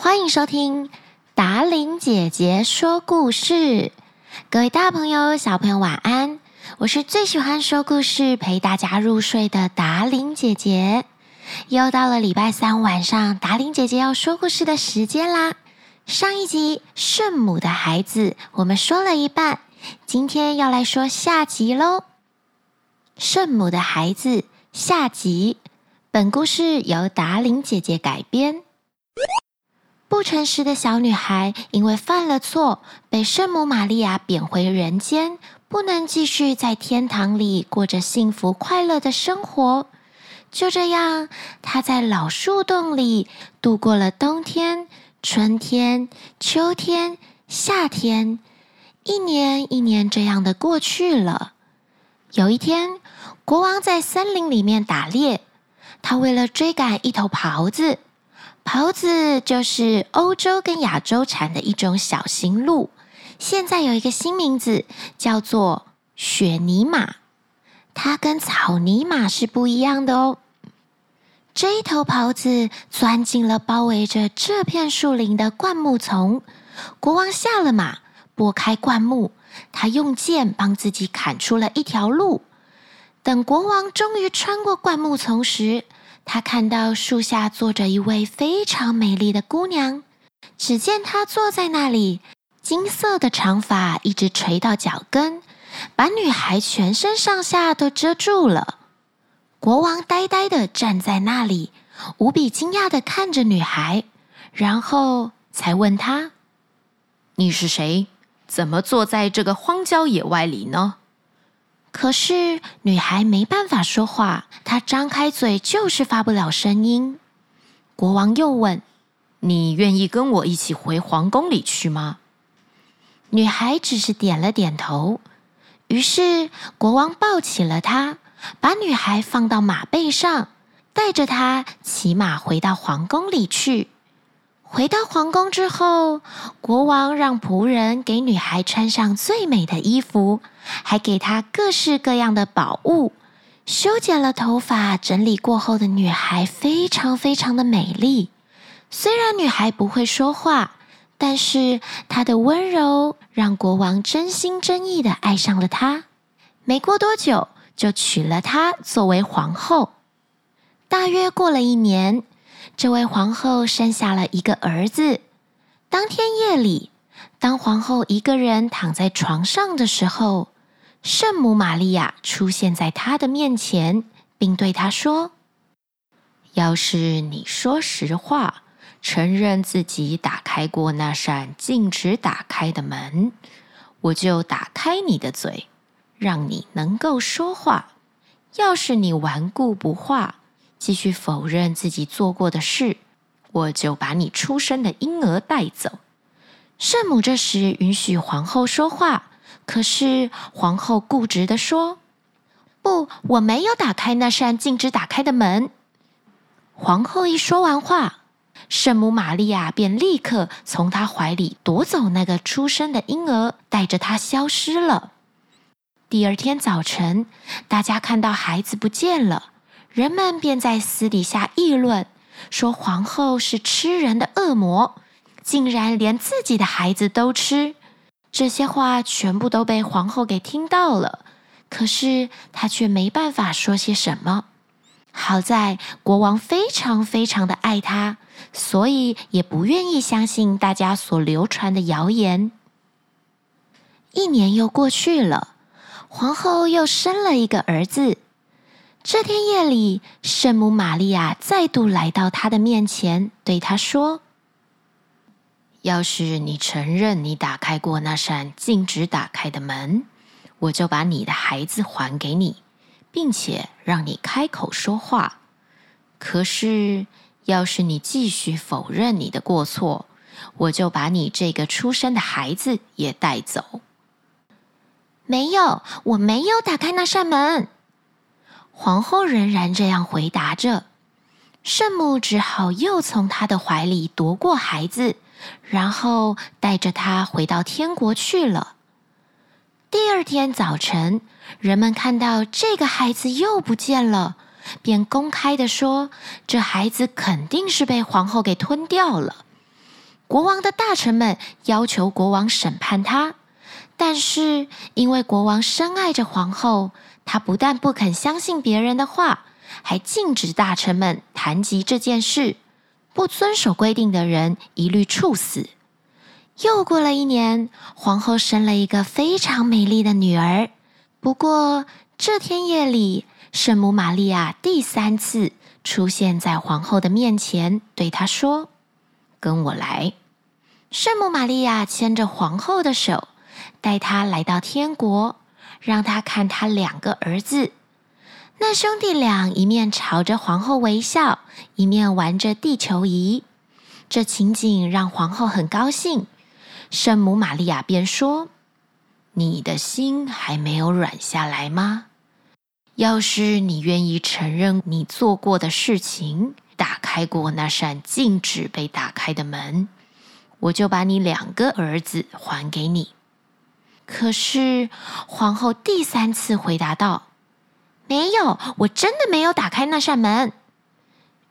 欢迎收听达伶姐姐说故事。各位大朋友、小朋友，晚安！我是最喜欢说故事、陪大家入睡的达伶姐姐。又到了礼拜三晚上，达伶姐姐要说故事的时间啦。上一集《圣母的孩子》我们说了一半，今天要来说下集喽。《圣母的孩子》下集，本故事由达伶姐姐改编。不诚实的小女孩因为犯了错，被圣母玛利亚贬回人间，不能继续在天堂里过着幸福快乐的生活。就这样，她在老树洞里度过了冬天、春天、秋天、夏天，一年一年这样的过去了。有一天，国王在森林里面打猎，他为了追赶一头狍子。狍子就是欧洲跟亚洲产的一种小型鹿，现在有一个新名字，叫做雪尼马。它跟草泥马是不一样的哦。这一头狍子钻进了包围着这片树林的灌木丛，国王下了马，拨开灌木，他用剑帮自己砍出了一条路。等国王终于穿过灌木丛时，他看到树下坐着一位非常美丽的姑娘，只见她坐在那里，金色的长发一直垂到脚跟，把女孩全身上下都遮住了。国王呆呆地站在那里，无比惊讶地看着女孩，然后才问她：“你是谁？怎么坐在这个荒郊野外里呢？”可是女孩没办法说话，她张开嘴就是发不了声音。国王又问：“你愿意跟我一起回皇宫里去吗？”女孩只是点了点头。于是国王抱起了她，把女孩放到马背上，带着她骑马回到皇宫里去。回到皇宫之后，国王让仆人给女孩穿上最美的衣服，还给她各式各样的宝物。修剪了头发、整理过后的女孩非常非常的美丽。虽然女孩不会说话，但是她的温柔让国王真心真意的爱上了她。没过多久，就娶了她作为皇后。大约过了一年。这位皇后生下了一个儿子。当天夜里，当皇后一个人躺在床上的时候，圣母玛利亚出现在她的面前，并对她说：“要是你说实话，承认自己打开过那扇禁止打开的门，我就打开你的嘴，让你能够说话。要是你顽固不化，”继续否认自己做过的事，我就把你出生的婴儿带走。圣母这时允许皇后说话，可是皇后固执地说：“不，我没有打开那扇禁止打开的门。”皇后一说完话，圣母玛利亚便立刻从她怀里夺走那个出生的婴儿，带着他消失了。第二天早晨，大家看到孩子不见了。人们便在私底下议论，说皇后是吃人的恶魔，竟然连自己的孩子都吃。这些话全部都被皇后给听到了，可是她却没办法说些什么。好在国王非常非常的爱她，所以也不愿意相信大家所流传的谣言。一年又过去了，皇后又生了一个儿子。这天夜里，圣母玛利亚再度来到他的面前，对他说：“要是你承认你打开过那扇禁止打开的门，我就把你的孩子还给你，并且让你开口说话。可是，要是你继续否认你的过错，我就把你这个出生的孩子也带走。”“没有，我没有打开那扇门。”皇后仍然这样回答着，圣母只好又从她的怀里夺过孩子，然后带着他回到天国去了。第二天早晨，人们看到这个孩子又不见了，便公开的说，这孩子肯定是被皇后给吞掉了。国王的大臣们要求国王审判他，但是因为国王深爱着皇后，他不但不肯相信别人的话，还禁止大臣们谈及这件事。不遵守规定的人一律处死。又过了一年，皇后生了一个非常美丽的女儿。不过这天夜里，圣母玛利亚第三次出现在皇后的面前，对她说：“跟我来。”圣母玛利亚牵着皇后的手，带他来到天国，让他看他两个儿子。那兄弟俩一面朝着皇后微笑，一面玩着地球仪。这情景让皇后很高兴。圣母玛利亚便说：“你的心还没有软下来吗？要是你愿意承认你做过的事情，打开过那扇禁止被打开的门，我就把你两个儿子还给你。”可是皇后第三次回答道：“没有，我真的没有打开那扇门。”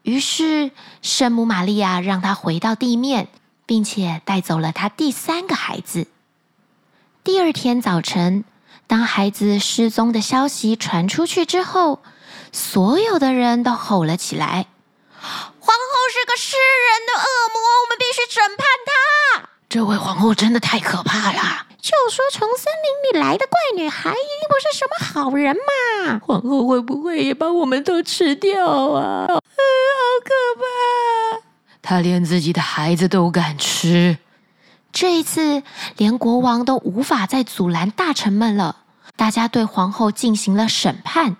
于是圣母玛利亚让他回到地面。并且带走了他第三个孩子。第二天早晨，当孩子失踪的消息传出去之后，所有的人都吼了起来：“皇后是个吃人的恶魔，我们必须审判她！”这位皇后真的太可怕了。就说从森林里来的怪女孩一定不是什么好人嘛。皇后会不会也把我们都吃掉啊？嗯，好可怕。她连自己的孩子都敢吃，这一次连国王都无法再阻拦大臣们了。大家对皇后进行了审判。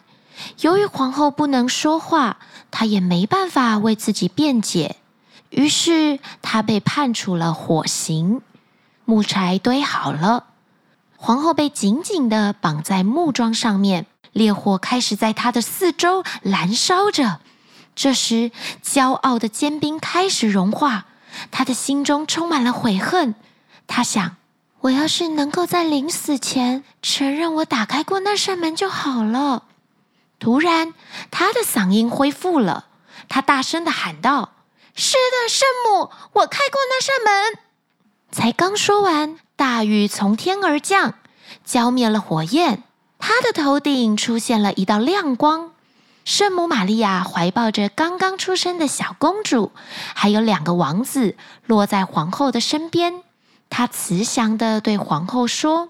由于皇后不能说话，她也没办法为自己辩解，于是她被判处了火刑。木柴堆好了，皇后被紧紧地绑在木桩上面，烈火开始在她的四周燃烧着。这时，骄傲的坚冰开始融化，他的心中充满了悔恨。他想：我要是能够在临死前承认我打开过那扇门就好了。突然，他的嗓音恢复了，他大声地喊道：“是的，圣母，我开过那扇门。”才刚说完，大雨从天而降，浇灭了火焰。他的头顶出现了一道亮光。圣母玛利亚怀抱着刚刚出生的小公主，还有两个王子，落在皇后的身边。她慈祥地对皇后说：“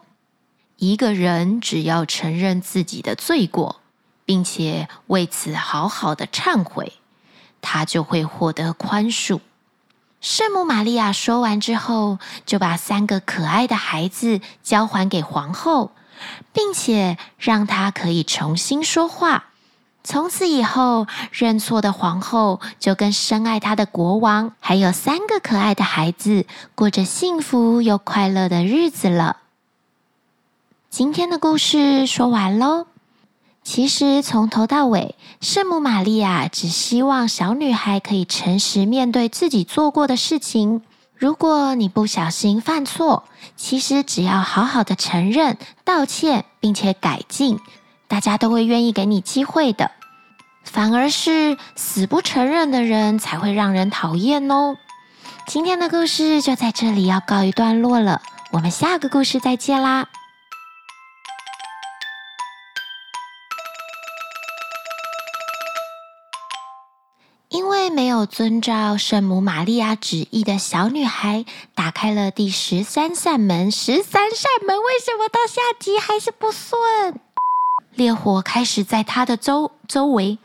一个人只要承认自己的罪过，并且为此好好的忏悔，他就会获得宽恕。”圣母玛利亚说完之后，就把三个可爱的孩子交还给皇后，并且让她可以重新说话。从此以后，认错的皇后就跟深爱她的国王，还有三个可爱的孩子，过着幸福又快乐的日子了。今天的故事说完喽。其实从头到尾，圣母玛利亚只希望小女孩可以诚实面对自己做过的事情。如果你不小心犯错，其实只要好好的承认、道歉，并且改进，大家都会愿意给你机会的。反而是死不承认的人才会让人讨厌哦。今天的故事就在这里要告一段落了，我们下个故事再见啦！因为没有遵照圣母玛利亚旨意的小女孩打开了第十三扇门，十三扇门为什么到下集还是不顺？烈火开始在她的周周围。